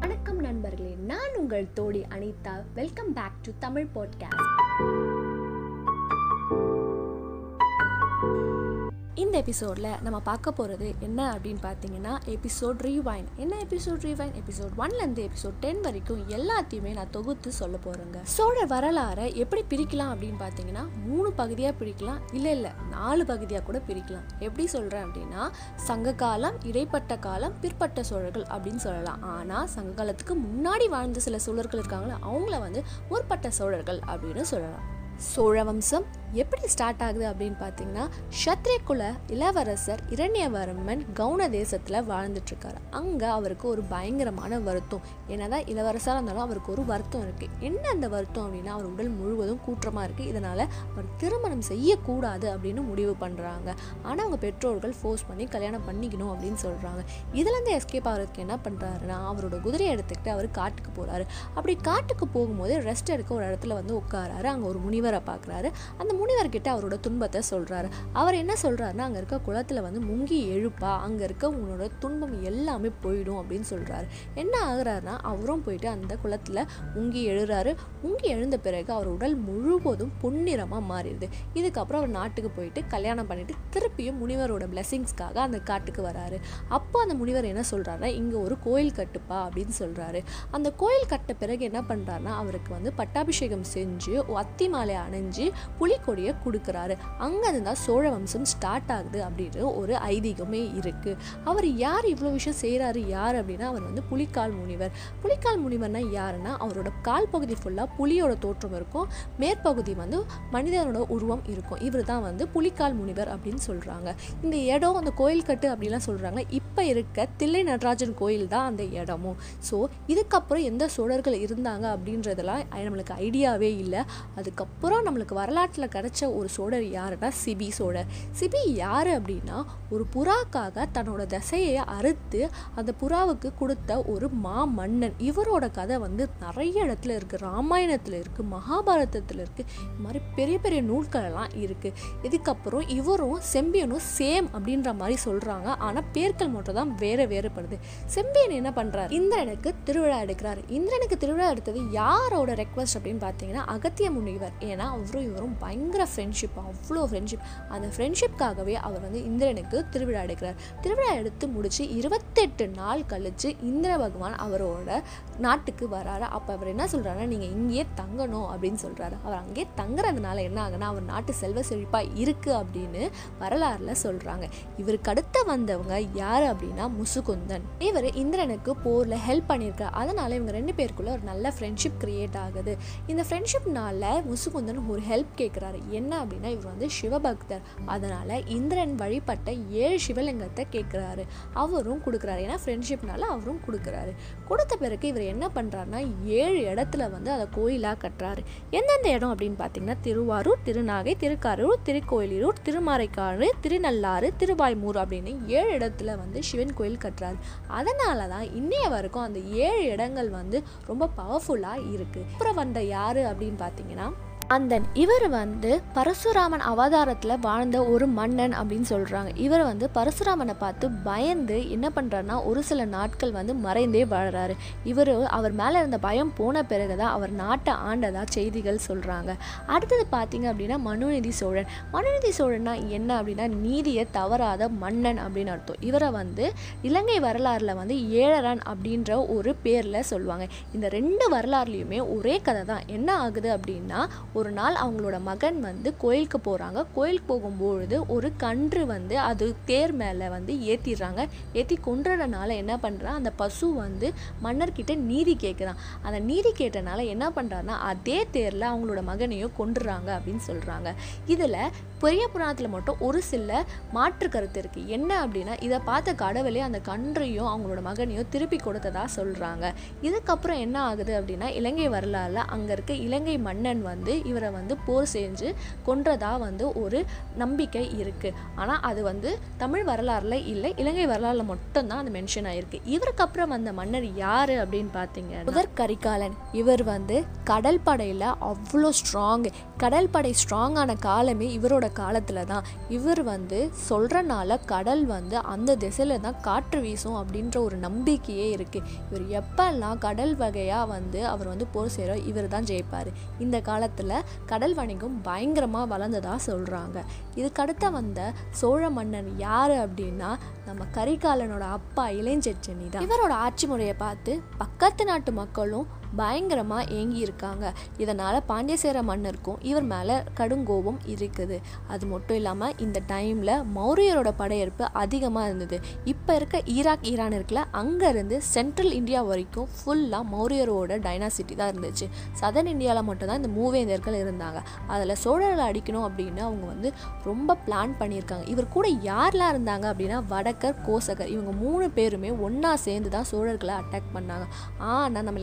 வணக்கம் நண்பர்களே நான் உங்கள் தோழி Anitha. Welcome back to Tamil podcast இந்த எபிசோடில் நம்ம பார்க்க போகிறது என்ன அப்படின்னு பார்த்தீங்கன்னா எபிசோட் ரீவைன் என்ன எபிசோட் ரீவைன் எபிசோட் ஒன்லேருந்து எபிசோட் டென் வரைக்கும் எல்லாத்தையுமே நான் தொகுத்து சொல்ல போகிறேங்க சோழர் வரலாறை எப்படி பிரிக்கலாம் அப்படின்னு பார்த்தீங்கன்னா மூணு பகுதியாக பிரிக்கலாம். இல்லை இல்லை நாலு பகுதியாக கூட பிரிக்கலாம். எப்படி சொல்கிறேன் அப்படின்னா சங்க காலம் இடைப்பட்ட காலம் பிற்பட்ட சோழர்கள் அப்படின்னு சொல்லலாம். ஆனால் சங்க காலத்துக்கு முன்னாடி வாழ்ந்த சில சோழர்கள் இருக்காங்களே அவங்கள வந்து முற்பட்ட சோழர்கள் அப்படின்னு சொல்லலாம். சோழ வம்சம் எப்படி ஸ்டார்ட் ஆகுது அப்படின்னு பார்த்தீங்கன்னா ஷத்ரிய குல இளவரசர் இரண்யவர்மன் கவுன தேசத்தில் வாழ்ந்துட்டுருக்காரு. அங்கே அவருக்கு ஒரு பயங்கரமான வருத்தம். என்னதான் இளவரசராக இருந்தாலும் அவருக்கு ஒரு வருத்தம் இருக்குது என்ன அந்த வருத்தம் அப்படின்னா அவர் உடல் முழுவதும் கூற்றமாக இருக்குது இதனால் அவர் திருமணம் செய்யக்கூடாது அப்படின்னு முடிவு பண்ணுறாங்க ஆனால் அவங்க பெற்றோர்கள் ஃபோர்ஸ் பண்ணி கல்யாணம் பண்ணிக்கணும் அப்படின்னு சொல்கிறாங்க இதுலேருந்து எஸ்கேப் ஆகிறதுக்கு என்ன பண்ணுறாருன்னா அவரோட குதிரையை எடுத்துக்கிட்டு அவர் காட்டுக்கு போகிறாரு அப்படி காட்டுக்கு போகும்போது ரெஸ்ட் எடுக்க ஒரு இடத்துல வந்து உட்காராரு. அங்கே ஒரு முனிவர் பார்க்குறாரு. அந்த முனிவர்கிட்ட அவரோட துன்பத்தை சொல்கிறாரு அவர் என்ன சொல்கிறாருன்னா அங்கே இருக்க குளத்தில் வந்து முங்கி எழுப்பா. அங்கே இருக்க உன்னோட துன்பம் எல்லாமே போயிடும் அப்படின்னு சொல்கிறாரு என்ன ஆகுறாருன்னா அவரும் போயிட்டு அந்த குளத்தில் முங்கி எழுறாரு. முங்கி எழுந்த பிறகு அவர் உடல் முழுவதும் பொன்னிறமாக மாறிடுது. இதுக்கப்புறம் அவர் நாட்டுக்கு போயிட்டு கல்யாணம் பண்ணிட்டு திருப்பியும் முனிவரோட பிளெஸிங்ஸ்க்காக அந்த காட்டுக்கு வராரு. அப்போ அந்த முனிவர் என்ன சொல்கிறாருன்னா இங்கே ஒரு கோயில் கட்டுப்பா அப்படின்னு சொல்கிறாரு அந்த கோயில் கட்ட பிறகு என்ன பண்ணுறாருன்னா அவருக்கு வந்து பட்டாபிஷேகம் செஞ்சு அத்தி மாலை அணைஞ்சு புலிக்கொடியை கொடுக்குறாரு. அங்கேருந்து தான் சோழ வம்சம் ஸ்டார்ட் ஆகுது அப்படின்னு ஒரு ஐதீகமே இருக்குது அவர் யார் இவ்வளோ விஷயம் செய்கிறாரு யார் அப்படின்னா அவர் வந்து புலிக்கால் முனிவர். புலிக்கால் முனிவர்னா யாருன்னா அவரோட கால் பகுதி ஃபுல்லாக புலியோட தோற்றம் இருக்கும். மேற்பகுதி வந்து மனிதனோட உருவம் இருக்கும். இவர் தான் வந்து புலிக்கால் முனிவர் அப்படின்னு சொல்கிறாங்க இந்த இடம் அந்த கோயில் கட்டு அப்படிலாம் சொல்கிறாங்க இப்போ இருக்க தில்லை நடராஜன் கோயில் தான் அந்த இடமும். ஸோ இதுக்கப்புறம் எந்த சோழர்கள் இருந்தாங்க அப்படின்றதெல்லாம் நம்மளுக்கு ஐடியாவே இல்லை. அதுக்கப்புறம் நம்மளுக்கு வரலாற்றில் கிடைச்ச ஒரு சோழர் யாருன்னா சிபி சோழர். சிபி யார் அப்படின்னா ஒரு புறாக்காக தன்னோட தசையை அறுத்து அந்த புறாவுக்கு கொடுத்த ஒரு மா மன்னன் இவரோட கதை வந்து நிறைய இடத்துல இருக்குது ராமாயணத்தில் இருக்குது மகாபாரதத்தில் இருக்குது இது மாதிரி பெரிய பெரிய நூல்களெல்லாம் இருக்குது இதுக்கப்புறம் இவரும் செம்பியனும் சேம் அப்படின்ற மாதிரி சொல்கிறாங்க ஆனால் பேர்கள் மட்டும் தான் வேறு வேறுபடுது. செம்பியன் என்ன பண்ணுறாரு இந்திரனுக்கு திருவிழா எடுக்கிறாரு. இந்திரனுக்கு திருவிழா எடுத்தது யாரோட ரெக்வஸ்ட் அப்படின்னு பார்த்தீங்கன்னா அகத்திய முனிவர் ஏன்னா அவரும் இவரும் பயங்கர ஃப்ரெண்ட்ஷிப் அவ்வளோ ஃப்ரெண்ட்ஷிப் அந்த ஃப்ரெண்ட்ஷிப்காகவே அவர் வந்து இந்திரனுக்கு திருவிழா எடுக்கிறார். திருவிழா எடுத்து முடித்து இருபத்தெட்டு நாள் கழித்து இந்திர பகவான் அவரோட நாட்டுக்கு வராரு. அப்போ அவர் என்ன சொல்கிறாருன்னா நீங்கள் இங்கேயே தங்கணும் அப்படின்னு சொல்கிறாரு அவர் அங்கேயே தங்குறதுனால என்ன ஆகுனா அவர் நாட்டு செல்வ செழிப்பாக இருக்குது அப்படின்னு வரலாறுல சொல்கிறாங்க இவருக்கு அடுத்த வந்தவங்க யார் அப்படின்னா முசுகுந்தன். இவர் இந்திரனுக்கு போரில் ஹெல்ப் பண்ணியிருக்கார். அதனால் இவங்க ரெண்டு பேருக்குள்ளே ஒரு நல்ல ஃப்ரெண்ட்ஷிப் கிரியேட் ஆகுது. இந்த ஃப்ரெண்ட்ஷிப்னால முசுகுந்தன் ஒரு ஹெல்ப் கேட்குறாரு. என்ன அப்படின்னா இவர் வந்து சிவபக்தர். அதனால் இந்திரன் வழிபட்ட ஏழு சிவலிங்கத்தை கேட்குறாரு. அவரும் கொடுக்குறாரு. ஏன்னா ஃப்ரெண்ட்ஷிப்னால அவரும் கொடுக்குறாரு. கொடுத்த பிறகு இவர் என்ன பண்ணுறாருனா ஏழு இடத்துல வந்து அதை கோயிலாக கட்டுறாரு. எந்தெந்த இடம் அப்படின்னு பார்த்தீங்கன்னா திருவாரூர் திருநாகை திருக்காரூர் திருக்கோயிலூர் திருமறைக்காடு திருநள்ளாறு திருவாய்மூர் அப்படின்னு ஏழு இடத்துல வந்து சிவன் கோயில் கட்டுறாரு. அதனால தான் இன்னைய வரைக்கும் அந்த ஏழு இடங்கள் வந்து ரொம்ப பவர்ஃபுல்லாக இருக்குது அப்புறம் வந்த யார் அப்படின்னு பார்த்தீங்கன்னா அந்தன் இவர் வந்து பரசுராமன் அவதாரத்தில் வாழ்ந்த ஒரு மன்னன் அப்படின்னு சொல்கிறாங்க இவர் வந்து பரசுராமனை பார்த்து பயந்து என்ன பண்ணுறாருனா ஒரு சில நாட்கள் வந்து மறைந்தே வாழ்கிறாரு இவர் அவர் மேலே இருந்த பயம் போன பிறகு தான் அவர் நாட்டை ஆண்டதாக செய்திகள் சொல்கிறாங்க அடுத்தது பார்த்தீங்க அப்படின்னா மனுநீதி சோழன். மனுநீதி சோழன்னா என்ன அப்படின்னா நீதியை தவறாத மன்னன் அப்படின்னு அர்த்தம். இவரை வந்து இலங்கை வரலாறில் வந்து ஏழரன் அப்படின்ற ஒரு பேரில் சொல்லுவாங்க. இந்த ரெண்டு வரலாறுலையுமே ஒரே கதை தான் என்ன ஆகுது அப்படின்னா ஒரு நாள் அவங்களோட மகன் வந்து கோயிலுக்கு போகிறாங்க கோயிலுக்கு போகும்பொழுது ஒரு கன்று வந்து அது தேர் மேலே வந்து ஏற்றிடுறாங்க ஏற்றி கொன்றதுனால என்ன பண்ணுறான் அந்த பசு வந்து மன்னர்கிட்ட நீதி கேட்குறான் அந்த நீதி கேட்டனால என்ன பண்ணுறாருன்னா அதே தேரில் அவங்களோட மகனையும் கொண்டுறாங்க அப்படின்னு சொல்கிறாங்க இதில் பெரிய புராணத்தில் மட்டும் ஒரு சில மாற்று கருத்து இருக்குது என்ன அப்படின்னா இதை பார்த்த கடவுளே அந்த கன்றையும் அவங்களோட மகனையும் திருப்பி கொடுத்ததா சொல்கிறாங்க இதுக்கப்புறம் என்ன ஆகுது அப்படின்னா இலங்கை வரலாறுல அங்கே இருக்க இலங்கை மன்னன் வந்து இவரை வந்து போர் செஞ்சு கொன்றதா வந்து ஒரு நம்பிக்கை இருக்குது ஆனால் அது வந்து தமிழ் வரலாறுல இல்லை இலங்கை வரலாறுல மட்டும்தான் அது மென்ஷன் ஆயிருக்கு. இவருக்கு அப்புறம் வந்த மன்னர் யார் அப்படின்னு பார்த்தீங்க முதற் கரிகாலன். இவர் வந்து கடல் படையில் அவ்வளோ ஸ்ட்ராங் கடல் படை ஸ்ட்ராங்கான காலமே இவரோட காலத்தில் தான். இவர் வந்து சொல்கிறனால கடல் வந்து அந்த திசையில் தான் காற்று வீசும் அப்படின்ற ஒரு நம்பிக்கையே இருக்குது இவர் எப்பெல்லாம் கடல் வகையாக வந்து அவர் வந்து போர் செய்கிறோ இவர் தான் ஜெயிப்பார். இந்த காலத்தில் கடல் வணிகம் பயங்கரமாக வளர்ந்ததாக சொல்கிறாங்க இதுக்கடுத்த வந்த சோழ மன்னன் யார் அப்படின்னா நம்ம கரிகாலனோட அப்பா இளைஞ்செச்சனி தான். இவரோட ஆட்சி முறையை பார்த்து பக்கத்து நாட்டு மக்களும் பயங்கரமாக ஏங்கி இருக்காங்க. இதனால் பாண்டியசேர மன்னருக்கும் இவர் மேலே கடுங்கோபம் இருக்குது. அது மட்டும் இல்லாமல் இந்த டைமில் மௌரியரோட படையெடுப்பு அதிகமாக இருந்தது. இப்போ இருக்க ஈராக் ஈரான் இருக்குல்ல அங்கேருந்து சென்ட்ரல் இந்தியா வரைக்கும் ஃபுல்லாக மௌரியரோட டைனாசிட்டி தான் இருந்துச்சு. சதர்ன் இந்தியாவில் மட்டும்தான் இந்த மூவேந்தர்கள் இருந்தாங்க. அதில் சோழர்களை அடிக்கணும் அப்படின்னு அவங்க வந்து ரொம்ப பிளான் பண்ணியிருக்காங்க. இவர் கூட யாரெல்லாம் இருந்தாங்க அப்படின்னா வடக்கர் கோசகர் இவங்க மூணு பேருமே ஒன்றா சேர்ந்து தான் சோழர்களை அட்டாக் பண்ணாங்க. ஆனால் நம்ம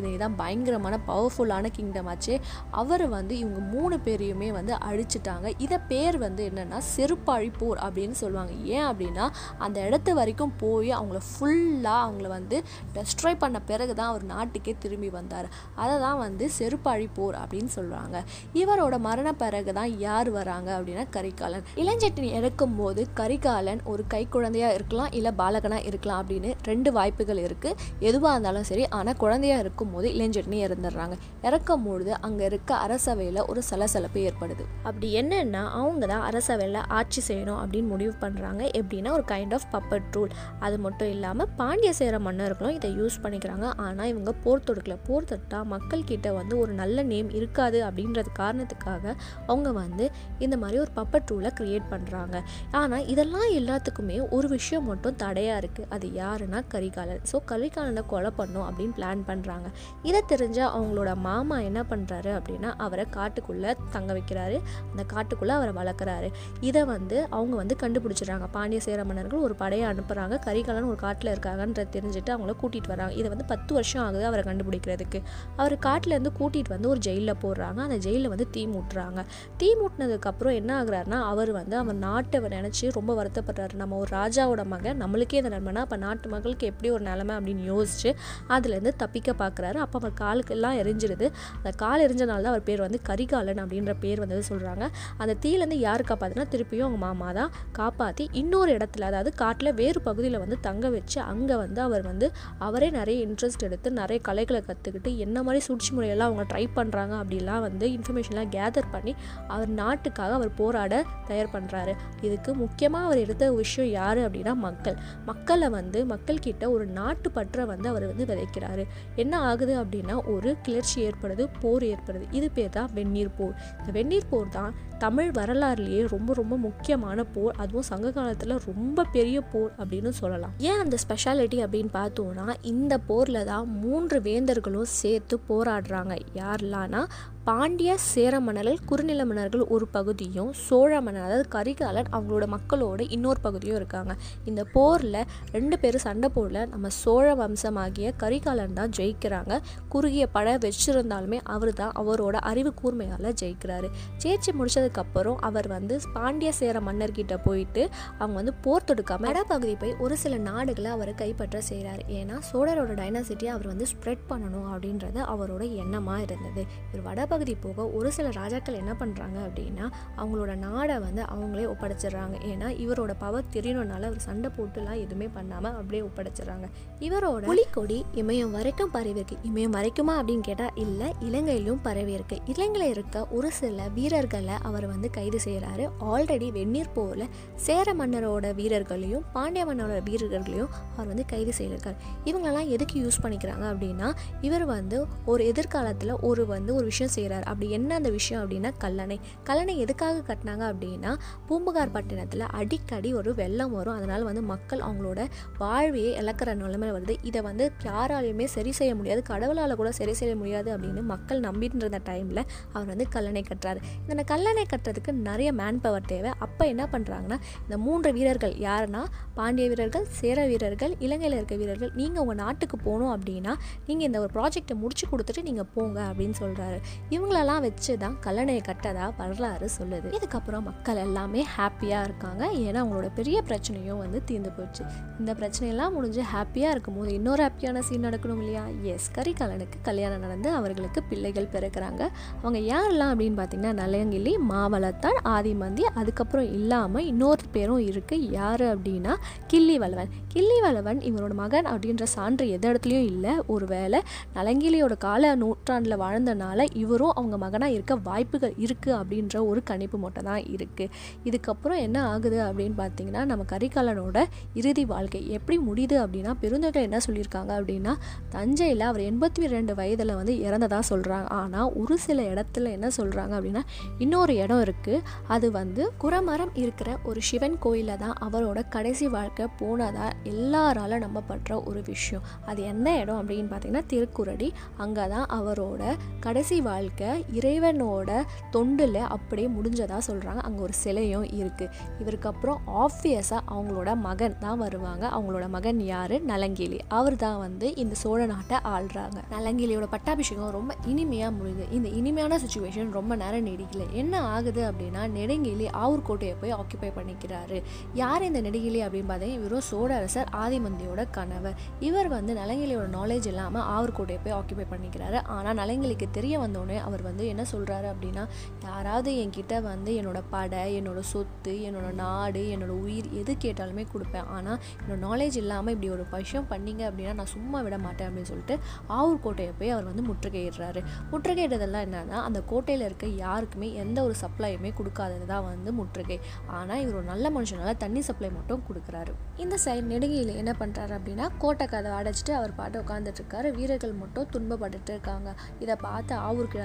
எண்ணஞ்செட்டி தான் பயங்கரமான பவர்ஃபுல்லான கிங்டம் ஆச்சு. அவர் வந்து இவங்க மூணு பேரையுமே வந்து அழிச்சிட்டாங்க. இதை பேர் வந்து என்னென்னா செருப்பாழி போர் அப்படின்னு சொல்லுவாங்க. ஏன் அப்படின்னா அந்த இடத்து வரைக்கும் போய் அவங்கள ஃபுல்லாக அவங்கள வந்து டெஸ்ட்ராய் பண்ண பிறகு தான் அவர் நாட்டுக்கே திரும்பி வந்தார். அதை தான் வந்து செருப்பாழி போர் அப்படின்னு சொல்கிறாங்க இவரோட மரண பிறகு தான் யார் வராங்க அப்படின்னா கரிகாலன். இளஞ்செட்டினி இறக்கும்போது கரிகாலன் ஒரு கை குழந்தையாக இருக்கலாம் இல்லை பாலகனாக இருக்கலாம் அப்படின்னு ரெண்டு வாய்ப்புகள் இருக்குது எதுவாக இருந்தாலும் சரி ஆனால் குழந்தையாக இருக்கும்போது இளைஞர்னி இறந்துடுறாங்க. இறக்கும் பொழுது அங்கே இருக்க அரசவையில் ஒரு சலசலப்பு ஏற்படுது. அப்படி என்னன்னா அவங்க தான் அரசவையில் ஆட்சி செய்யணும் அப்படின்னு முடிவு பண்ணுறாங்க எப்படின்னா ஒரு கைண்ட் ஆஃப் பப்பட் ரூல் அது மட்டும் இல்லாமல் பாண்டிய சேர மன்னர்களும் இதை யூஸ் பண்ணிக்கிறாங்க. ஆனால் இவங்க போர் தொடுக்கல. போர் தொட்டா மக்கள் கிட்ட வந்து ஒரு நல்ல நேம் இருக்காது அப்படின்றது காரணத்துக்காக அவங்க வந்து இந்த மாதிரி ஒரு பப்பட் ரூலை க்ரியேட் பண்ணுறாங்க ஆனால் இதெல்லாம் எல்லாத்துக்குமே ஒரு விஷயம் மட்டும் தடையாக இருக்குது அது யாருன்னா கரிகாலன். ஸோ கரிகாலனை கொலை பண்ணும் அப்படின்னு பிளான் பண்ணுறாங்க இதை தெரிஞ்ச அவங்களோட மாமா என்ன பண்ணுறாரு அப்படின்னா அவரை காட்டுக்குள்ளே தங்க வைக்கிறாரு. அந்த காட்டுக்குள்ளே அவரை வளர்க்குறாரு. இதை வந்து அவங்க வந்து கண்டுபிடிச்சிடுறாங்க. பாண்டிய சேர மன்னர்கள் ஒரு படையை அனுப்புகிறாங்க கரிகாலன் ஒரு காட்டில் இருக்காங்கன்றத தெரிஞ்சுட்டு அவங்கள கூட்டிகிட்டு வராங்க. இதை வந்து பத்து வருஷம் ஆகுது அவரை கண்டுபிடிக்கிறதுக்கு. அவர் காட்டிலேருந்து கூட்டிகிட்டு வந்து ஒரு ஜெயிலில் போடுறாங்க. அந்த ஜெயிலில் வந்து தீ மூட்டுறாங்க. தீ மூட்டினதுக்கப்புறம் என்ன ஆகுறாருன்னா அவர் வந்து அவர் நாட்டை நினச்சி ரொம்ப வருத்தப்படுறாரு. நம்ம ஒரு ராஜாவோட மகன் நம்மளுக்கே இந்த நன்மைனா அப்போ நாட்டு மக்களுக்கு எப்படி ஒரு நிலைமை அப்படின்னு யோசிச்சு அதுலேருந்து தப்பிக்க பார்க்குறாரு அப்போ அவர் காலுக்கெல்லாம் எரிஞ்சிருது அந்த கால் எரிஞ்சனால தான் அவர் பேர் வந்து கரிகாலன் அப்படின்ற பேர் வந்தது சொல்கிறாங்க அந்த தீயிலேருந்து யார் காப்பாற்றினா திருப்பியும் அவங்க மாமா தான் காப்பாற்றி இன்னொரு இடத்துல அதாவது காட்டில் வேறு பகுதியில் வந்து தங்க வச்சு அங்கே வந்து அவர் வந்து அவரே நிறைய இன்ட்ரெஸ்ட் எடுத்து நிறைய கலைகளை கற்றுக்கிட்டு என்ன மாதிரி சூழ்ச்சி முறையெல்லாம் அவங்க ட்ரை பண்ணுறாங்க அப்படிலாம் வந்து இன்ஃபர்மேஷன்லாம் கேதர் பண்ணி அவர் நாட்டுக்காக அவர் போராட தயார் பண்ணுறாரு இதுக்கு முக்கியமாக அவர் எடுத்த விஷயம் யார் அப்படின்னா மக்கள். மக்களை வந்து மக்கள்கிட்ட ஒரு நாட்டு பற்றை வந்து அவர் வந்து விதைக்கிறாரு. என்ன ஆகுது அப்படின்னா ஒரு கிளர்ச்சி ஏற்படுது போர் ஏற்படுது. இது பேர் தான் வெந்நீர் போர். இந்த வெந்நீர் போர் தான் தமிழ் வரலாறுலேயே ரொம்ப ரொம்ப முக்கியமான போர். அதுவும் சங்க காலத்தில் ரொம்ப பெரிய போர் அப்படின்னு சொல்லலாம். ஏன் அந்த ஸ்பெஷாலிட்டி அப்படின்னு பார்த்தோம்னா இந்த போரில் தான் மூன்று வேந்தர்களும் சேர்த்து போராடுறாங்க. யாரெல்லாம்னா பாண்டிய சேர மன்னர்கள் குறுநில மன்னர்கள் ஒரு பகுதியும் சோழ மன்னர் அதாவது கரிகாலன் அவங்களோட மக்களோட இன்னொரு பகுதியும் இருக்காங்க. இந்த போரில் ரெண்டு பேரும் சண்டை போடல. நம்ம சோழ வம்சமாகிய கரிகாலன் தான் ஜெயிக்கிறாங்க. குறுகிய படை வச்சிருந்தாலுமே அவர் தான் அவரோட அறிவு கூர்மையால் ஜெயிக்கிறாரு. ஜெயிச்சு முடிச்சதுக்கப்புறம் அவர் வந்து பாண்டிய சேர மன்னர்கிட்ட போயிட்டு அவங்க வந்து போர் தொடுக்காம பகுதி போய் ஒரு சில நாடுகளை அவர் கைப்பற்ற செய்கிறாரு ஏன்னா சோழரோட டைனாசிட்டியை அவர் வந்து ஸ்ப்ரெட் பண்ணணும் அப்படின்றது அவரோட எண்ணமாக இருந்தது. இவர் வடபகுதி போக ஒரு சில ராஜாக்கள் என்ன பண்ணுறாங்க அப்படின்னா அவங்களோட நாடை வந்து அவங்களே ஒப்படைச்சிடுறாங்க. ஏன்னா இவரோட பவர் தெரியணும்னால அவர் சண்டை போட்டுலாம் எதுவுமே பண்ணாமல் அப்படியே ஒப்படைச்சிடுறாங்க. இவரோட புலிக்கொடி இமயம் வரைக்கும் பரவி இருக்கு. இமயம் வரைக்குமா அப்படின்னு கேட்டால் இல்லை இலங்கையிலும் பரவி இருக்கு. இலங்கையில் இருக்க ஒரு சில வீரர்களை அவர் வந்து கைது செய்கிறாரு ஆல்ரெடி வெந்நீர் போரில் சேர மன்னரோட வீரர்களையும் பாண்டிய மன்னரோட வீரர்களையும் அவர் வந்து கைது செய்திருக்கார். இவங்களெல்லாம் எதுக்கு யூஸ் பண்ணிக்கிறாங்க அப்படின்னா இவர் வந்து ஒரு எதிர்காலத்தில் ஒரு வந்து ஒரு விஷயம் செய்கிறார். அப்படி என்ன அந்த விஷயம் அப்படின்னா கல்லணை. கல்லணை எதுக்காக கட்டினாங்க அப்படின்னா பூம்புகார் பட்டினத்தில் அடிக்கடி ஒரு வெள்ளம் வரும். அதனால் வந்து மக்கள் அவங்களோட வாழ்வையை இழக்கிற நிலைமை வருது. இதை வந்து யாராலையுமே சரி செய்ய முடியாது. கடவுளால் கூட சரி செய்ய முடியாது அப்படின்னு மக்கள் நம்பிட்டு இருந்த டைமில் அவர் வந்து கல்லணை கட்டுறாரு. இந்த கல்லணை கட்டுறதுக்கு நிறைய மேன் பவர் தேவை. அப்போ என்ன பண்ணுறாங்கன்னா இந்த மூன்று வீரர்கள் யாருன்னா பாண்டிய வீரர்கள் சேர வீரர்கள் இலங்கையில் இருக்க வீரர்கள் நீங்கள் உங்கள் நாட்டுக்கு போகணும் அப்படின்னா நீங்கள் இந்த ஒரு ப்ராஜெக்டை முடிச்சு கொடுத்துட்டு நீங்கள் போங்க அப்படின்னு சொல்கிறாரு இவங்களெல்லாம் வச்சு தான் கல்லணையை கட்டதா வரலாறு சொல்லுது. இதுக்கப்புறம் மக்கள் எல்லாமே ஹாப்பியாக இருக்காங்க. ஏன்னா அவங்களோட பெரிய பிரச்சனையும் வந்து தீர்ந்து போச்சு. இந்த பிரச்சனையெல்லாம் முடிஞ்சு ஹாப்பியாக இருக்கும் போது இன்னொரு ஹாப்பியான சீன் நடக்கணும் இல்லையா? எஸ் கரிகாலனுக்கு கல்யாணம் நடந்து அவர்களுக்கு பிள்ளைகள் பிறக்கிறாங்க. அவங்க யாரெல்லாம் அப்படின்னு பார்த்தீங்கன்னா நலங்கிள்ளி மாவளத்தான் ஆதிமந்தி அதுக்கப்புறம் இல்லாமல் இன்னொரு பேரும் இருக்குது யார் அப்படின்னா கிள்ளிவளவன். கிள்ளிவளவன் இவரோட மகன் அப்படின்ற சான்று எந்த இடத்துலையும் இல்லை. ஒருவேளை நலங்கிலியோட கால நூற்றாண்டில் வாழ்ந்தனால இவர் இவரும் அவங்க மகனாக இருக்க வாய்ப்புகள் இருக்குது அப்படின்ற ஒரு கணிப்பு மட்டும் தான் இருக்குது இதுக்கப்புறம் என்ன ஆகுது அப்படின்னு பார்த்தீங்கன்னா நம்ம கரிகாலனோட இறுதி வாழ்க்கை எப்படி முடியுது அப்படின்னா பெருந்தொகை என்ன சொல்லியிருக்காங்க அப்படின்னா தஞ்சையில் அவர் எண்பத்தி ரெண்டு வயதில் வந்து இறந்ததாக சொல்கிறாங்க ஆனால் ஒரு சில இடத்துல என்ன சொல்கிறாங்க அப்படின்னா இன்னொரு இடம் இருக்குது அது வந்து குரமரம் இருக்கிற ஒரு சிவன் கோயிலில் தான் அவரோட கடைசி வாழ்க்கை போனதாக எல்லாரால நம்பப்படுற ஒரு விஷயம். அது எந்த இடம் அப்படின்னு பார்த்தீங்கன்னா திருக்குறடி. அங்கே தான் அவரோட கடைசி வாழ்க்கை. இறைவனோட தொண்டில் அப்படியே முடிஞ்சதாக சொல்கிறாங்க அங்கே ஒரு சிலையும் இருக்குது இவருக்கு அப்புறம் ஆப்வியஸாக அவங்களோட மகன் தான் வருவாங்க. அவங்களோட மகன் யார்? நலங்கிலி. அவர் தான் வந்து இந்த சோழ நாட்டை ஆள்றாங்க. நலங்கிலியோட பட்டாபிஷேகம் ரொம்ப இனிமையாக முடியுது. இந்த இனிமையான சுச்சுவேஷன் ரொம்ப நேரம் நீடிக்கல என்ன ஆகுது அப்படின்னா நெடுங்கிலி ஆவூர் கோட்டையை போய் ஆக்கியபை பண்ணிக்கிறாரு. யார் இந்த நெடுங்கிலி அப்படின்னு பார்த்தீங்கன்னா இவரும் சோழ அரசர் ஆதிமந்தியோட கணவர். இவர் வந்து நலங்கிலியோட நாலேஜ் இல்லாமல் ஆவூர் கோட்டையை போய் ஆக்கியபை பண்ணிக்கிறாரு. ஆனால் நலங்கிலிக்கு தெரிய வந்தோடனே அவர் வந்து என்ன சொல்கிறாரு அப்படின்னா யாராவது என்கிட்ட வந்து என்னோட படை என்னோடய சொத்து என்னோடய நாடு என்னோடய உயிர் எது கேட்டாலுமே கொடுப்பேன். ஆனால் என்னோட நாலேஜ் இல்லாமல் இப்படி ஒரு விஷயம் பண்ணீங்க அப்படின்னா நான் சும்மா விட மாட்டேன் அப்படின்னு சொல்லிட்டு ஆவூர் கோட்டையை போய் அவர் வந்து முற்றுகையிடுறாரு. முற்றுகையிடுறதெல்லாம் என்னன்னா அந்த கோட்டையில் இருக்க யாருக்குமே எந்த ஒரு சப்ளையுமே கொடுக்காதது தான் வந்து முற்றுகை. ஆனால் இவர் ஒரு நல்ல மனுஷனால தண்ணி சப்ளை மட்டும் கொடுக்குறாரு. இந்த சைடு நெடுகையில் என்ன பண்ணுறாரு அப்படின்னா கோட்டை கதை அடைச்சிட்டு அவர் பாட்டு உட்காந்துட்டு இருக்காரு. வீரர்கள் மட்டும் துன்பப்பட்டுட்டு இருக்காங்க. இதை பார்த்து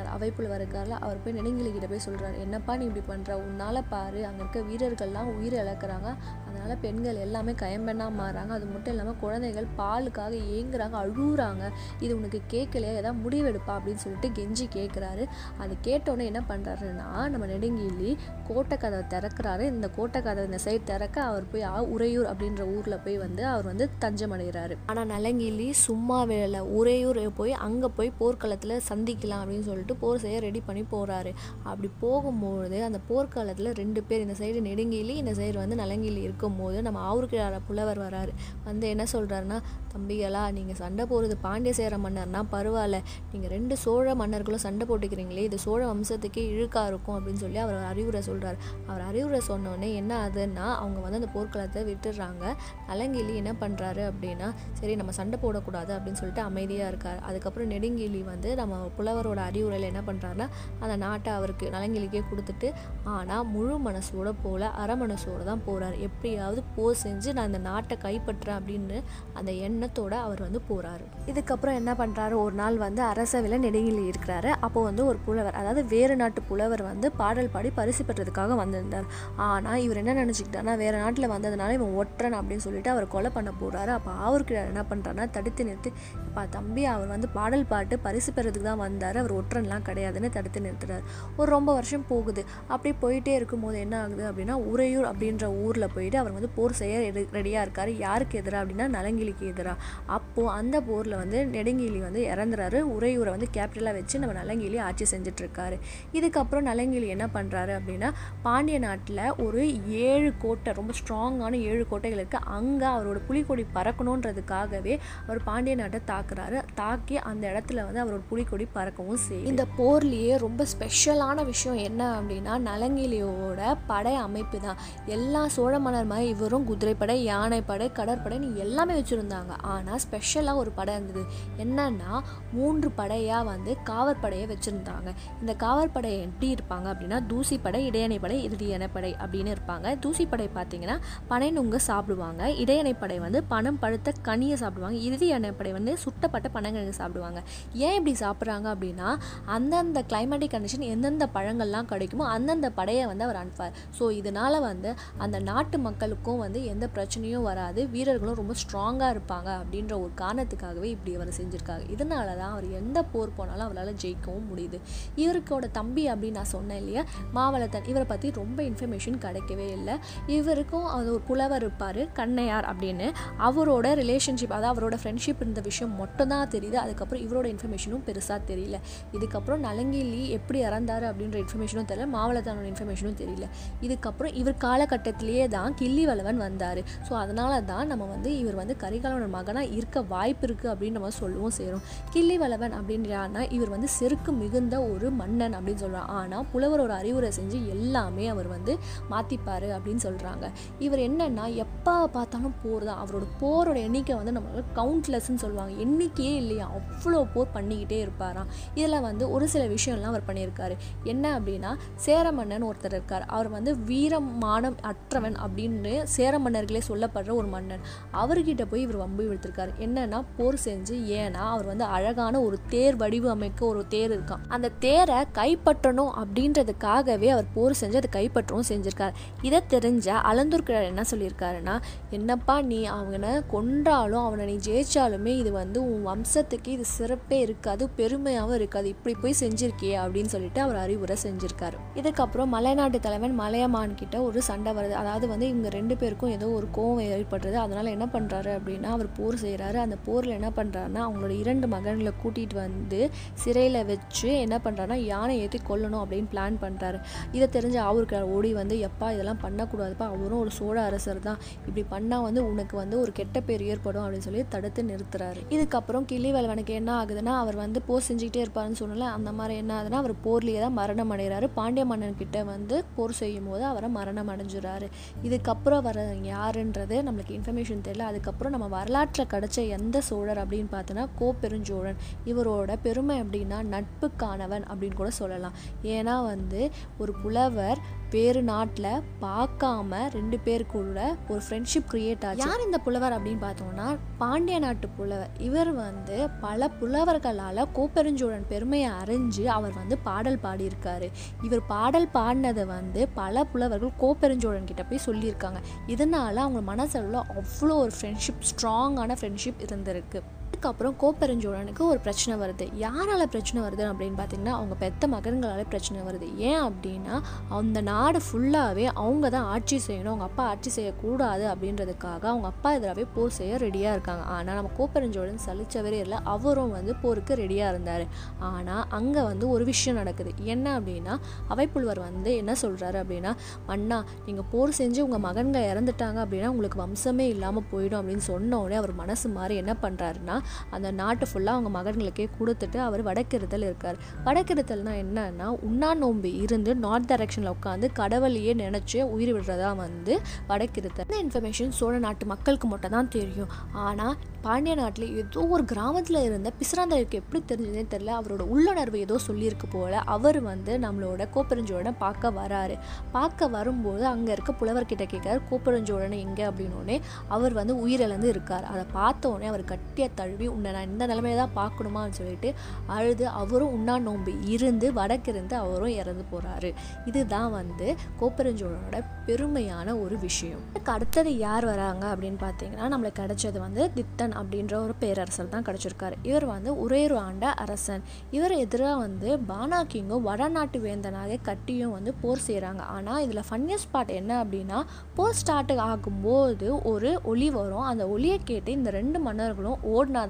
ஆவூர்க்கிறார் அவைப்புல இருக்கார்ல அவர் போய் நெடுங்கிலிக்கிட்ட போய் சொல்கிறாரு என்னப்பா நீ இப்படி பண்ணுற உன்னால் பாரு அங்கே இருக்க வீரர்கள்லாம் உயிர் இழக்கிறாங்க. அதனால் பெண்கள் எல்லாமே கயம்பெண்ணாக மாறுறாங்க அது மட்டும் இல்லாமல் குழந்தைகள் பாலுக்காக ஏங்குறாங்க அழுகுறாங்க. இது உனக்கு கேட்கலையா? ஏதாவது முடிவெடுப்பா அப்படின்னு சொல்லிட்டு கெஞ்சி கேட்குறாரு அது கேட்டோன்னே என்ன பண்ணுறாருன்னா நம்ம நெடுங்கிலி கோட்டை கதவை திறக்கிறாரு. இந்த கோட்டை கதவை இந்த சைடு திறக்க அவர் போய் ஆ- உறையூர் அப்படின்ற ஊரில் போய் வந்து அவர் வந்து தஞ்சம் அடைகிறாரு ஆனால் நலங்கிலி சும்மா வேலை உறையூர் போய் அங்கே போய் போர்க்களத்தில் சந்திக்கலாம் அப்படின்னு சொல்லிட்டு போர் செய்ய ரெடி பண்ணி போகிறாரு அப்படி போகும்போது அந்த போர்க்காலத்தில் ரெண்டு பேர் இந்த சைடு நெடுங்கிலி இந்த சைடு வந்து நலங்கிலி இருக்கும்போது நம்ம ஆவுருக்கிழார புலவர் வராரு. வந்து என்ன சொல்கிறாருன்னா தம்பிகளா நீங்கள் சண்டை போடுறது பாண்டிய சேர மன்னர்னா பரவாயில்ல. நீங்கள் ரெண்டு சோழ மன்னர்களும் சண்டை போட்டுக்கிறீங்களே இது சோழ வம்சத்துக்கே இழுக்காக இருக்கும் அப்படின்னு சொல்லி அவர் அறிவுரை சொல்கிறார் அவர் அறிவுரை சொன்னோடனே என்ன ஆகுதுன்னா அவங்க வந்து அந்த போர்க்களத்தை விட்டுடுறாங்க. நலங்கிலி என்ன பண்ணுறாரு அப்படின்னா சரி நம்ம சண்டை போடக்கூடாது அப்படின்னு சொல்லிட்டு அமைதியாக இருக்கார். அதுக்கப்புறம் நெடுங்கிலி வந்து நம்ம புலவரோட அறிவுரையில் என்ன பண்ணுறாருன்னா அந்த நாட்டை அவருக்கு நலங்கிலிக்கே கொடுத்துட்டு ஆனால் முழு மனசோட போல அரை மனசோடு தான் போகிறார் எப்படியாவது போர் செஞ்சு நான் இந்த நாட்டை கைப்பற்றுறேன் அப்படின்னு அந்த எண்ணத்தோட அவர் வந்து போகிறாரு இதுக்கப்புறம் என்ன பண்ணுறாரு ஒரு நாள் வந்து அரசவையில் நெடுங்கிலி இருக்கிறாரு. அப்போ வந்து ஒரு புலவர் அதாவது வேறு நாட்டு புலவர் வந்து பாடல் பாடி பரிசு பெற்றதுக்காக வந்திருந்தார். ஆனால் இவர் என்ன நினச்சிக்கிட்டாருன்னா வேறு நாட்டில் வந்ததுனால இவன் ஒற்றன் அப்படின்னு சொல்லிட்டு அவர் கொலை பண்ண போகிறாரு அப்போ அவருக்கு என்ன பண்ணுறாருன்னா தடுத்து நிறுத்தி இப்போ தம்பி அவர் வந்து பாடல் பாட்டு பரிசு பெறதுக்கு தான் வந்தார். அவர் ஒற்றன் ஒற்றன்லாம் கிடையாதுன்னு தடுத்து நிறுத்துறாரு. ஒரு ரொம்ப வருஷம் போகுது. அப்படி போயிட்டே இருக்கும்போது என்ன ஆகுது அப்படின்னா உறையூர் அப்படின்ற ஊரில் போயிட்டு அவர் வந்து போர் செய்ய ரெடியாக இருக்கார். யாருக்கு எதிராக அப்படின்னா நலங்கிலிக்கு எதிராக அப்போது அந்த போரில் வந்து நெடுங்கிலி வந்து இறந்துறாரு. உறையூரை வந்து கேபிட்டலாக வச்சு நம்ம நலங்கிலி ஆட்சி செஞ்சிட்ருக்காரு இதுக்கப்புறம் நலங்கிலி என்ன பண்ணுறாரு அப்படின்னா பாண்டிய நாட்டில் ஒரு ஏழு கோட்டை ரொம்ப ஸ்ட்ராங்கான ஏழு கோட்டைகள் இருக்குது அங்கே அவரோட புலிக்கொடி பறக்கணுன்றதுக்காகவே அவர் பாண்டிய நாட்டை தாக்குறாரு. தாக்கி அந்த இடத்துல வந்து அவரோட புலிக்கொடி பறக்கவும் செய்யும் இந்த போர்லேயே ரொம்ப ஸ்பெஷலான விஷயம் என்ன அப்படின்னா நலங்கிலியோட படை அமைப்பு தான். எல்லா சோழ மன்னர் மாதிரி இவரும் குதிரைப்படை யானைப்படை கடற்படைன்னு எல்லாமே வச்சுருந்தாங்க. ஆனால் ஸ்பெஷலாக ஒரு படை இருந்தது. என்னன்னா மூன்று படையாக வந்து காவற்படையை வச்சுருந்தாங்க. இந்த காவற்படை எப்படி இருப்பாங்க அப்படின்னா தூசிப்படை இடையணைப்படை இறுதியணைப்படை அப்படின்னு இருப்பாங்க. தூசிப்படை பார்த்தீங்கன்னா பனை நுங்க சாப்பிடுவாங்க. இடையணைப்படை வந்து பணம் பழுத்த கனியை சாப்பிடுவாங்க. இறுதி எண்ணெய்ப்படை வந்து சுட்டப்பட்ட பனங்கிழங்கு சாப்பிடுவாங்க. ஏன் இப்படி சாப்பிட்றாங்க அப்படின்னா அந்தந்த கிளைமேட்டிக் கண்டிஷன் எந்தெந்த பழங்கள்லாம் கிடைக்குமோ அந்தந்த படையை வந்து அவர் அனுப்பார் ஸோ இதனால் வந்து அந்த நாட்டு மக்களுக்கும் வந்து எந்த பிரச்சனையும் வராது. வீரர்களும் ரொம்ப ஸ்ட்ராங்காக இருப்பாங்க அப்படின்ற ஒரு காரணத்துக்காகவே இப்படி அவர் செஞ்சுருக்காங்க இதனால தான் அவர் எந்த போர் போனாலும் அவரால் ஜெயிக்கவும் முடியுது. இவருக்கோட தம்பி அப்படின்னு நான் சொன்னேன் இல்லையா மாவளத்தன் இவரை பற்றி ரொம்ப இன்ஃபர்மேஷன் கிடைக்கவே இல்லை. இவருக்கும் அது ஒரு புலவர் இருப்பார் கண்ணையார் அப்படின்னு. அவரோட ரிலேஷன்ஷிப் அதாவது அவரோட ஃப்ரெண்ட்ஷிப் இருந்த விஷயம் மட்டும்தான் தெரியுது. அதுக்கப்புறம் இவரோட இன்ஃபர்மேஷனும் பெருசாக தெரியல. இதுக்கு இதுக்கப்புறம் நலங்கிலி எப்படி இறந்தார் அப்படின்ற இன்ஃபர்மேஷனும் தெரியல. மாவளத்தானோட இன்ஃபர்மேஷனும் தெரியல. இதுக்கப்புறம் இவர் காலகட்டத்திலேயே தான் கிள்ளிவளவன் வந்தார். ஸோ அதனால தான் நம்ம வந்து இவர் வந்து கரிகாலனோட மகனாக இருக்க வாய்ப்பு இருக்குது அப்படின்னு நம்ம சொல்லுவோம் சேரும். கிள்ளிவளவன் அப்படின்றான்னா இவர் வந்து செருக்கு மிகுந்த ஒரு மன்னன் அப்படின்னு சொல்கிறான் ஆனால் புலவரோட அறிவுரை செஞ்சு எல்லாமே அவர் வந்து மாற்றிப்பார் அப்படின்னு சொல்கிறாங்க இவர் என்னன்னா எப்போ பார்த்தாலும் போர் தான். அவரோட போரோட எண்ணிக்கை வந்து நம்மளுக்கு கவுண்ட்லெஸ்ன்னு சொல்லுவாங்க. எண்ணிக்கையே இல்லையா? அவ்வளோ போர் பண்ணிக்கிட்டே இருப்பாராம். இதில் வந்து ஒரு சில விஷயம்லாம் அவர் பண்ணியிருக்காரு. என்ன அப்படின்னா சேர மன்னன் ஒருத்தர் இருக்கார். அவர் வந்து வீரமானம் அற்றவன் அப்படின்னு சேர மன்னர்களே சொல்லப்படுற ஒரு மன்னன். அவர்கிட்ட போய் இவர் வம்பு விழுத்திருக்காரு. என்னன்னா போர் செஞ்சு ஏன்னா அவர் வந்து அழகான ஒரு தேர் வடிவு அமைக்க ஒரு தேர் இருக்கான். அந்த தேரை கைப்பற்றணும் அப்படின்றதுக்காகவே அவர் போர் செஞ்சு அதை கைப்பற்றவும் செஞ்சிருக்கார். இதை தெரிஞ்ச அலந்தூர் என்ன சொல்லியிருக்காருன்னா என்னப்பா நீ அவனை கொன்றாலும் அவனை நீ ஜெயிச்சாலுமே இது வந்து உன் வம்சத்துக்கு இது சிறப்பே இருக்காது பெருமையாகவும் இருக்காது. இப்படி போய் செஞ்சிருக்கியே அப்படின்னு சொல்லிட்டு அவர் அறிவுரை செஞ்சிருக்காரு. இதுக்கப்புறம் மலைநாட்டு தலைவன் மலையமான் கிட்ட ஒரு சண்டை வருது. அதாவது வந்து இவங்க ரெண்டு பேருக்கும் ஏதோ ஒரு கோவம் ஏற்படுறது. அதனால என்ன பண்றாரு அப்படின்னா அவர் போர் செய்கிறாரு அந்த போரில் என்ன பண்றாருன்னா அவங்களோட இரண்டு மகன்களை கூட்டிட்டு வந்து சிறையில் வச்சு என்ன பண்றாருன்னா யானை ஏற்றி கொல்லணும் அப்படின்னு பிளான் பண்றாரு. இதை தெரிஞ்ச அவருக்கு ஓடி வந்து எப்பா இதெல்லாம் பண்ணக்கூடாதுப்பா. அவரும் ஒரு சோழ அரசர் தான். இப்படி பண்ணால் வந்து உனக்கு வந்து ஒரு கெட்ட பேர் ஏற்படும். அப்படின்னு சொல்லி தடுத்து நிறுத்துறாரு. இதுக்கப்புறம் கிள்ளிவளவனுக்கு என்ன ஆகுதுன்னா அவர் வந்து போர் செஞ்சுக்கிட்டே இருப்பாருன்னு சொன்னால அந்த மாதிரி என்ன ஆகுதுன்னா அவர் போர்லேயே தான் மரணம் அடைகிறாரு. பாண்டிய மன்னன் கிட்ட வந்து போர் செய்யும் போது அவரை மரணம் அடைஞ்சுறாரு. இதுக்கப்புறம் வர யாருன்றது நம்மளுக்கு இன்ஃபர்மேஷன் தெரியல. அதுக்கப்புறம் நம்ம வரலாற்றில் கிடைச்ச எந்த சோழர் அப்படின்னு பார்த்தோன்னா கோப்பெருஞ்சோழன் இவரோட பெருமை அப்படின்னா நட்புக்கானவன் அப்படின்னு கூட சொல்லலாம். ஏன்னா வந்து ஒரு புலவர் வேறு நாட்டில் பார்க்காம ரெண்டு பேருக்குள்ள ஒரு ஃப்ரெண்ட்ஷிப் கிரியேட் ஆச்சு. யார் இந்த புலவர் அப்படின்னு பார்த்தோம்னா பாண்டிய நாட்டு புலவர். இவர் வந்து பல புலவர்களால் கோப்பெருஞ்சோழன் பெருமையை அறிஞ்சு அவர் வந்து பாடல் பாடியிருக்காரு. இவர் பாடல் பாடினதை வந்து பல புலவர்கள் கோப்பெருஞ்சோழன் கிட்ட போய் சொல்லியிருக்காங்க. இதனால் அவங்க மனசளவில் அவ்வளோ ஒரு ஃப்ரெண்ட்ஷிப் ஸ்ட்ராங்கான ஃப்ரெண்ட்ஷிப் இருந்திருக்கு. அதுக்கப்புறம் கோப்பெருஞ்சோழனுக்கு ஒரு பிரச்சனை வருது. யாரால பிரச்சனை வருது அப்படின்னு பார்த்தீங்கன்னா அவங்க பெத்த மகன்களால பிரச்சனை வருது. ஏன் அப்படின்னா அந்த நாடு ஃபுல்லாகவே அவங்க தான் ஆட்சி செய்யணும் அவங்க அப்பா ஆட்சி செய்யக்கூடாது அப்படின்றதுக்காக அவங்க அப்பா எதிராகவே போர் செய்ய ரெடியாக இருக்காங்க. ஆனால் நம்ம கோப்பெருஞ்சோழன் சலிச்சவரே இல்லை அவரும் வந்து போருக்கு ரெடியாக இருந்தார். ஆனால் அங்கே வந்து ஒரு விஷயம் நடக்குது. என்ன அப்படின்னா அவைப்புலவர் வந்து என்ன சொல்கிறாரு அப்படின்னா மன்னா நீங்கள் போர் செஞ்சு உங்கள் மகன்கள் இறந்துட்டாங்க அப்படின்னா உங்களுக்கு வம்சமே இல்லாமல் போயிடும் அப்படின்னு சொன்ன உடனே அவர் மனசு மாறி என்ன பண்ணுறாருன்னா அந்த நாட்டு ஃபுல்லாக அவங்க மகன்களுக்கே கொடுத்துட்டு அவர் வடக்கிருத்தல் இருக்கார். வடக்கிருத்தல்னா என்னன்னா உண்ணா நோம்பு இருந்து நார்த் டைரக்ஷனில் உட்காந்து கடவுளையே நினச்சி உயிர் விடுறதா வந்து வடக்கிருத்தல். இந்த இன்ஃபர்மேஷன் சோழ நாட்டு மக்களுக்கு மட்டும் தான் தெரியும். ஆனால் பாண்டிய நாட்டில் ஏதோ ஒரு கிராமத்தில் இருந்த பிசிராந்தருக்கு எப்படி தெரிஞ்சதுனே தெரியல. அவரோட உள்ளுணர்வு ஏதோ சொல்லியிருக்கு போல. அவர் வந்து நம்மளோட கோப்பெருஞ்சோழனை பார்க்க வராரு. பார்க்க வரும்போது அங்கே இருக்க புலவர்கிட்ட கேட்கார் கோப்பெருஞ்சோழனை எங்கே அப்படின்னோடனே அவர் வந்து உயிரிழந்து இருக்கார். அதை பார்த்த உடனே அவர் கட்டிய தழுவி உன்னை நான் இந்த நிலைமையில தான் பார்க்கணுமான்னு சொல்லிட்டு அழுது அவரும் உண்ணா நோன்பு இருந்து வடக்கிருந்து அவரும் இறந்து போகிறாரு இதுதான் வந்து கோப்பெருஞ்சோழனோட பெருமையான ஒரு விஷயம். அடுத்தது யார் வராங்க அப்படின்னு பார்த்தீங்கன்னா நம்மளுக்கு கிடைச்சது வந்து தித்தன் அப்படின்ற ஒரு பேரரசர் தான் கிடைச்சிருக்காரு. இவர் வந்து உரையரு ஆண்ட அரசன். இவர் எதிராக வந்து பானாக்கிங்கும் வடநாட்டு வேந்தனாக கட்டியும் வந்து போர் செய்கிறாங்க ஆனால் இதில் ஃபன்னியஸ்ட் பார்ட் என்ன அப்படின்னா போர் ஸ்டார்ட் ஆகும்போது ஒரு ஒளி வரும். அந்த ஒளியை கேட்டு இந்த ரெண்டு மன்னர்களும்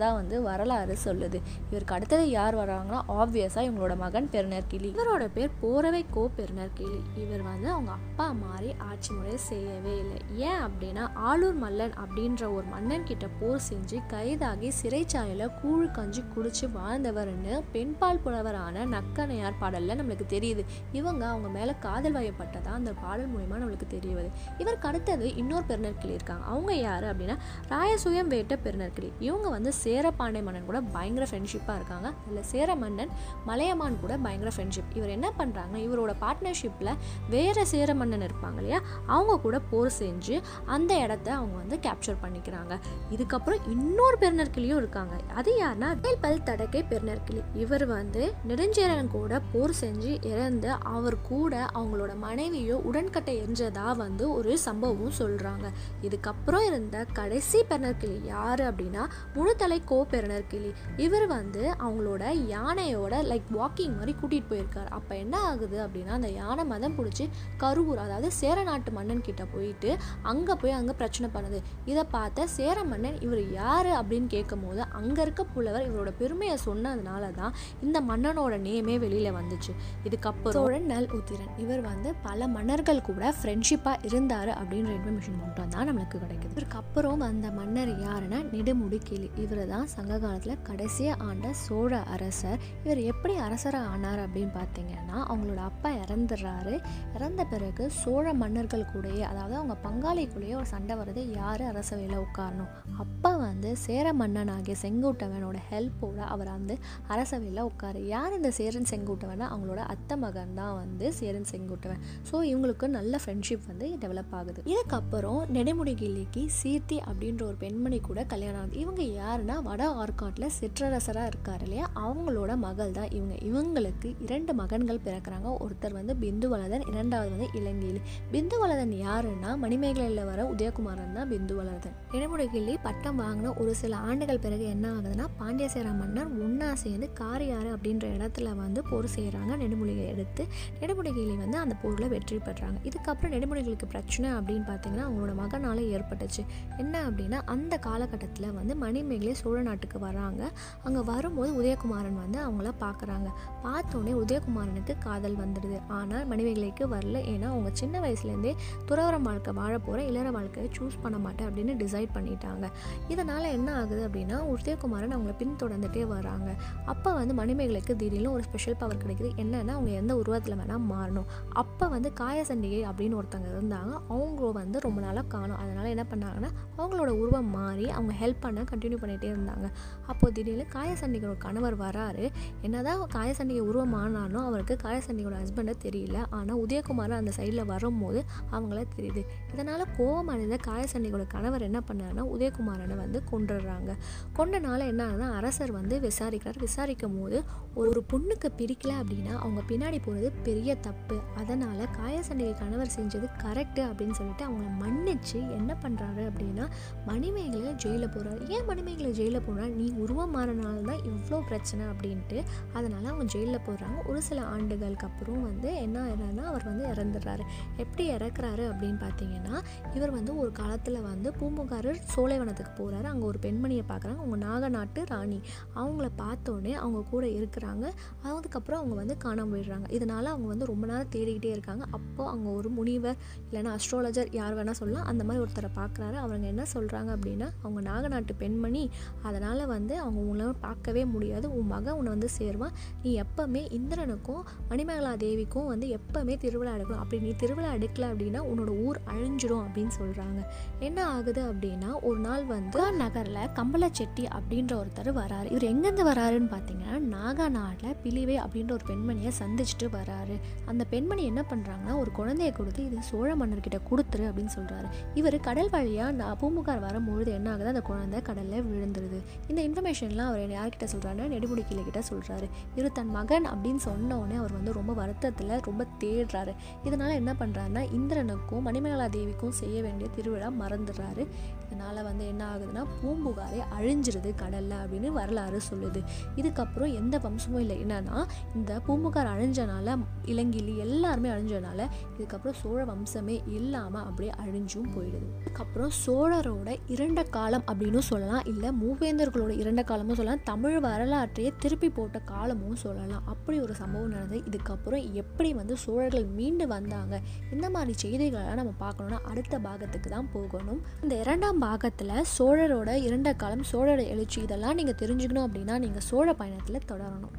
தான் வந்து வரலாறு சொல்லுது. இவருக்கு அடுத்தது யார் வராங்கன்னா ஆப்வியஸாக இவங்களோட மகன் பெருநர்கிளி இவரோட பேர் போரவை கோ பெருநர்கிளி இவர் வந்து அவங்க அப்பா மாதிரி ஆட்சி முறை செய்யவே இல்லை. ஏன் அப்படின்னா ஆளூர் மல்லன் அப்படின்ற ஒரு மன்னன் கிட்ட போர் செஞ்சு கைதாகி சிறைச்சாலையில் கூழ் கஞ்சி குடிச்சு வாழ்ந்தவர்னு பெண்பால் புலவரான நக்கனையார் பாடலில் நம்மளுக்கு தெரியுது. இவங்க அவங்க மேலே காதல் வயப்பட்டதா அந்த பாடல் மூலிமா நம்மளுக்கு தெரியுது இவருக்கு அடுத்தது இன்னொரு பெருநர்கிளி இருக்காங்க. அவங்க யார் அப்படின்னா ராயசுயம் வேட்ட பெருநர்கிளி இவங்க வந்து சேரப்பாண்டை மன்னன் கூட பயங்கர ஃப்ரெண்ட்ஷிப்பாக இருக்காங்க. அதில் சேர மன்னன் மலையமான் கூட பயங்கர ஃப்ரெண்ட்ஷிப் இவர் என்ன பண்ணுறாங்க இவரோட பார்ட்னர்ஷிப்பில் வேறு சேர மன்னன் இருப்பாங்க இல்லையா? அவங்க கூட போர் செஞ்சு அந்த இடத்த அவங்க வந்து கேப்சர் பண்ணிக்கிறாங்க. இதுக்கப்புறம் இன்னொரு பெருநற்கிளியும் இருக்காங்க. அது யாருன்னா பல் தடக்கை பெருநற்கிளி. இவர் வந்து நெடுஞ்சேரன் கூட போர் செஞ்சு இறந்து அவர் கூட அவங்களோட மனைவியோ உடன்கட்டை எரிஞ்சதா வந்து ஒரு சம்பவம் சொல்கிறாங்க இதுக்கப்புறம் இருந்த கடைசி பெருநற்கிளி யார் அப்படின்னா முழுத்தலை கோ பெருநற்கிளி இவர் வந்து அவங்களோட யானையோட லைக் வாக்கிங் மாதிரி கூட்டிகிட்டு போயிருக்காரு. அப்போ என்ன ஆகுது அப்படின்னா அந்த யானை மதம் பிடிச்சி கருவூர் அதாவது சேர நாட்டு மன்னன் கிட்ட போயிட்டு அங்கே போய் அங்கே பிரச்சனை பண்ணுது. இதை பார்த்த சேர மன்னன் இவர் யார் அப்படின்னு கேட்கும் போது அங்கே இருக்க புலவர் இவரோட பெருமையை சொன்னதுனால தான் இந்த மன்னனோட நேமே வெளியில் வந்துச்சு. இதுக்கப்புறம் சோழன் நல் உத்திரன். இவர் வந்து பல மன்னர்கள் கூட ஃப்ரெண்ட்ஷிப்பாக இருந்தார் அப்படின்ற இன்ஃபர்மேஷன் மட்டும் தான் நம்மளுக்கு கிடைக்குது. இதற்கு அப்புறம் வந்த மன்னர் யாருன்னா நெடுமுடி கிளி. இவர் தான் சங்க காலத்தில் கடைசியாக ஆண்ட சோழ அரசர். இவர் எப்படி அரசராக ஆனார் அப்படின்னு பார்த்தீங்கன்னா அவங்களோட அப்பா இறந்துடுறாரு. இறந்த பிறகு சோழ மன்னர்கள் கூடயே அதாவது அவங்க பங்காளிக்குள்ளேயே ஒரு சண்டை வருது யார் அரசவையில் உட்காரணும்? அப்பா வந்து சேர மன்னன் ஆகிய செங்குட்டவனோட ஹெல்ப்போட அவர் வந்து அரசவையில் உட்காரு. யார் இந்த சேரன் செங்குட்டவனா அவங்களோட அத்தை மகன் தான் வந்து சேரன் செங்குட்டவன். ஸோ இவங்களுக்கு நல்ல ஃப்ரெண்ட்ஷிப் வந்து டெவலப் ஆகுது. இதுக்கப்புறம் நெடுமுடிகிள்ளிக்கு சீர்த்தி அப்படின்ற ஒரு பெண்மணி கூட கல்யாணம் ஆகுது. இவங்க யாருன்னா வட ஆர்காட்டில் சிற்றரசராக இருக்கார் இல்லையா? அவங்களோட மகள் தான் இவங்க. இவங்களுக்கு இரண்டு மகன்கள் பிறக்கிறாங்க. ஒருத்தர் வந்து பிந்துவலதன் இரண்டாவது வந்து இளங்கிலி. பிந்துவலதன் யாருன்னா மணிமேகலையில் வர உதயகுமாரன் தான் பிந்துவலதன். நெடுமுடிகிள்ளி பட்டம் வாங்கின ஒரு சில ஆண்டுகள் பிறகு என்ன ஆகுதுன்னா பாண்டியசேர மன்னர் ஒன்றா சேர்ந்து காரியாறு அப்படின்ற இடத்துல வந்து போர் செய்கிறாங்க நெடுமுடியை எடுத்து நெடுமுடிகிளி வந்து அந்த போரில் வெற்றி பெற்றாங்க. இதுக்கப்புறம் நெடுமுடிகளுக்கு பிரச்சனை அப்படின்னு பார்த்தீங்கன்னா அவங்களோட மகனால் ஏற்பட்டுச்சு. என்ன அப்படின்னா அந்த காலகட்டத்தில் வந்து மணிமேகலை சோழ நாட்டுக்கு வராங்க. அங்கே வரும்போது உதயகுமாரன் வந்து அவங்கள பார்க்குறாங்க பார்த்தோன்னே உதயகுமாரனுக்கு காதல் வந்துடுது. ஆனால் மணிமேகலைக்கு வரல. ஏன்னா அவங்க சின்ன வயசுலேருந்தே துறவரம் வாழ்க்கை வாழ போகிற இளர வாழ்க்கையை சூஸ் பண்ண மாட்டேன் அப்படின்னு டிசைட் பண்ணிட்டாங்க. இதனால் என்ன ஆகுது அப்படின்னா உதயகுமாரன் அவங்கள பின்தொடர்ந்துட்டே வராங்க. அப்போ வந்து மணிமேகலைக்கு திடீர்னு ஒரு ஸ்பெஷல் பவர் கிடைக்குது. என்னன்னா அவங்க எந்த உருவத்தில் வேணால் மாறணும். அப்போ வந்து காயசண்டிகை அப்படின்னு ஒருத்தங்க இருந்தாங்க. அவங்க வந்து ரொம்ப நாளாக காணும். அதனால் என்ன பண்ணாங்கன்னா அவங்களோட உருவம் மாறி அவங்க ஹெல்ப் பண்ண கண்டினியூ பண்ணிகிட்டே இருந்தாங்க. அப்போ திடீர்னு காயசண்டிகையோட கணவர் வராரு. என்னதான் காயசண்டிகை உருவம் ஆனாலும் அவருக்கு காயசண்டிகையோட ஹஸ்பண்டை தெரியல. ஆனால் உதயகுமார் அந்த சைடில் வரும்போது அவங்கள தெரியுது. இதனால் கோவம் அடைந்த காயசண்டிகையோட கணவர் என்ன பண்ணாருன்னா உதயகுமாரனை வந்து கொண்டுடுறாங்க கொண்டனால என்ன ஆகுதுன்னா அரசர் வந்து விசாரிக்கிறார். விசாரிக்கும் போது ஒரு பொண்ணுக்கு பிடிக்கல அப்படின்னா அவங்க பின்னாடி போகிறது பெரிய தப்பு. அதனால் காயசண்டிகை கணவர் செஞ்சது கரெக்டு அப்படின்னு சொல்லிட்டு அவங்கள மன்னிச்சு என்ன பண்ணுறாரு அப்படின்னா மணிமேகலை ஜெயிலில் போகிறாரு ஏன் மணிமேகலை ஜெயிலில் போனால் நீ உருவம் மாறினால தான் இவ்வளோ பிரச்சனை அப்படின்ட்டு. அதனால் அவங்க ஜெயிலில் போடுறாங்க ஒரு சில ஆண்டுகளுக்கு அப்புறம் வந்து என்ன ஆயிடுறாருன்னா அவர் வந்து இறந்துடுறாரு. எப்படி இறக்குறாரு அப்படின்னு பார்த்தீங்கன்னா இவர் வந்து ஒரு காலத்தில் வந்து பூம்புகாரர் சோலைவனத்துக்கு போகிறாரு அங்கே ஒரு பெண்மணியை பார்க்குறாங்க. அவங்க நாகநாட்டு ராணி. அவங்கள பார்த்தோன்னே அவங்க கூட இருக்கிறாங்க. அதுக்கப்புறம் அவங்க வந்து காணாம போயிடுறாங்க. இதனால் அவங்க வந்து ரொம்ப நேரம் தேடிக்கிட்டே இருக்காங்க. அப்போது அவங்க ஒரு முனிவர் இல்லைன்னா அஸ்ட்ராலஜர் யார் வேணால் சொல்லலாம். அந்த மாதிரி ஒருத்தரை பார்க்குறாரு. அவங்க என்ன சொல்கிறாங்க அப்படின்னா அவங்க நாகநாட்டு பெண்மணி அதனால் வந்து அவங்க உங்களை பார்க்கவே முடியாது. உன் மகன் உன்னை வந்து சேருவான். நீ எப்போவுமே இந்திரனுக்கும் மணிமேகலா தேவிக்கும் வந்து எப்போவுமே திருவிழா எடுக்கணும். அப்படி நீ திருவிழா எடுக்கல அப்படின்னா உன்னோட ஊர் அழிஞ்சிடும் அப்படின்னு சொல்கிறாங்க என்ன ஆகுது அப்படின்னா ஒரு நாள் வந்து நகரில் கம்பளச்செட்டி அப்படின்ற ஒருத்தர் வராரு. இவர் எங்கேருந்து வராருன்னு பார்த்தீங்கன்னா நாகா நாட்டில் பிலிவே அப்படின்ற ஒரு பெண்மணியை சந்திச்சுட்டு வராரு. அந்த பெண்மணி என்ன பண்ணுறாங்கன்னா ஒரு குழந்தைய கொடுத்து இது சோழ மன்னர்கிட்ட கொடுத்துரு அப்படின்னு சொல்கிறாரு இவர் கடல் வழியாக பூமுகார் பூம்புகார் வரும்பொழுது என்ன ஆகுது? அந்த குழந்தை கடலில் விழுந்து வந்துடுது இந்த இன்ஃபர்மேஷன்லாம் அவர் யார்கிட்ட சொல்கிறாருன்னா நெடுமுடி கிட்ட சொல்கிறாரு இவர் தன் மகன் அப்படின்னு சொன்னோடனே அவர் வந்து ரொம்ப வருத்தத்தில் ரொம்ப தேடுறாரு. இதனால் என்ன பண்ணுறாருன்னா இந்திரனுக்கும் மணிமேகலா தேவிக்கும் செய்ய வேண்டிய திருவிழா மறந்துடுறாரு. இதனால் வந்து என்ன ஆகுதுன்னா பூம்புகாரே அழிஞ்சிருது கடலில் அப்படின்னு வரலாறு சொல்லுது. இதுக்கப்புறம் எந்த வம்சமும் இல்லை. என்னன்னா இந்த பூம்புகார் அழிஞ்சனால இளங்கிலி எல்லாருமே அழிஞ்சனால இதுக்கப்புறம் சோழ வம்சமே இல்லாமல் அப்படியே அழிஞ்சும் போயிடுது. அதுக்கப்புறம் சோழரோட இரண்ட காலம் அப்படின்னு சொல்லலாம் இல்லை மூவேந்தர்களோட இரண்ட காலமும் சொல்லலாம் தமிழ் வரலாற்றையே திருப்பி போட்ட காலமும் சொல்லலாம். அப்படி ஒரு சம்பவம் நடந்தது. இதுக்கப்புறம் எப்படி வந்து சோழர்கள் மீண்டு வந்தாங்க? இந்த மாதிரி செய்திகளெல்லாம் நம்ம பார்க்கணுன்னா அடுத்த பாகத்துக்கு தான் போகணும். இந்த இரண்டாம் பாகத்தில் சோழரோட இரண்ட காலம் சோழரோட எழுச்சி இதெல்லாம் நீங்கள் தெரிஞ்சுக்கணும் அப்படின்னா நீங்கள் சோழ பயணத்தில் தொடரணும்.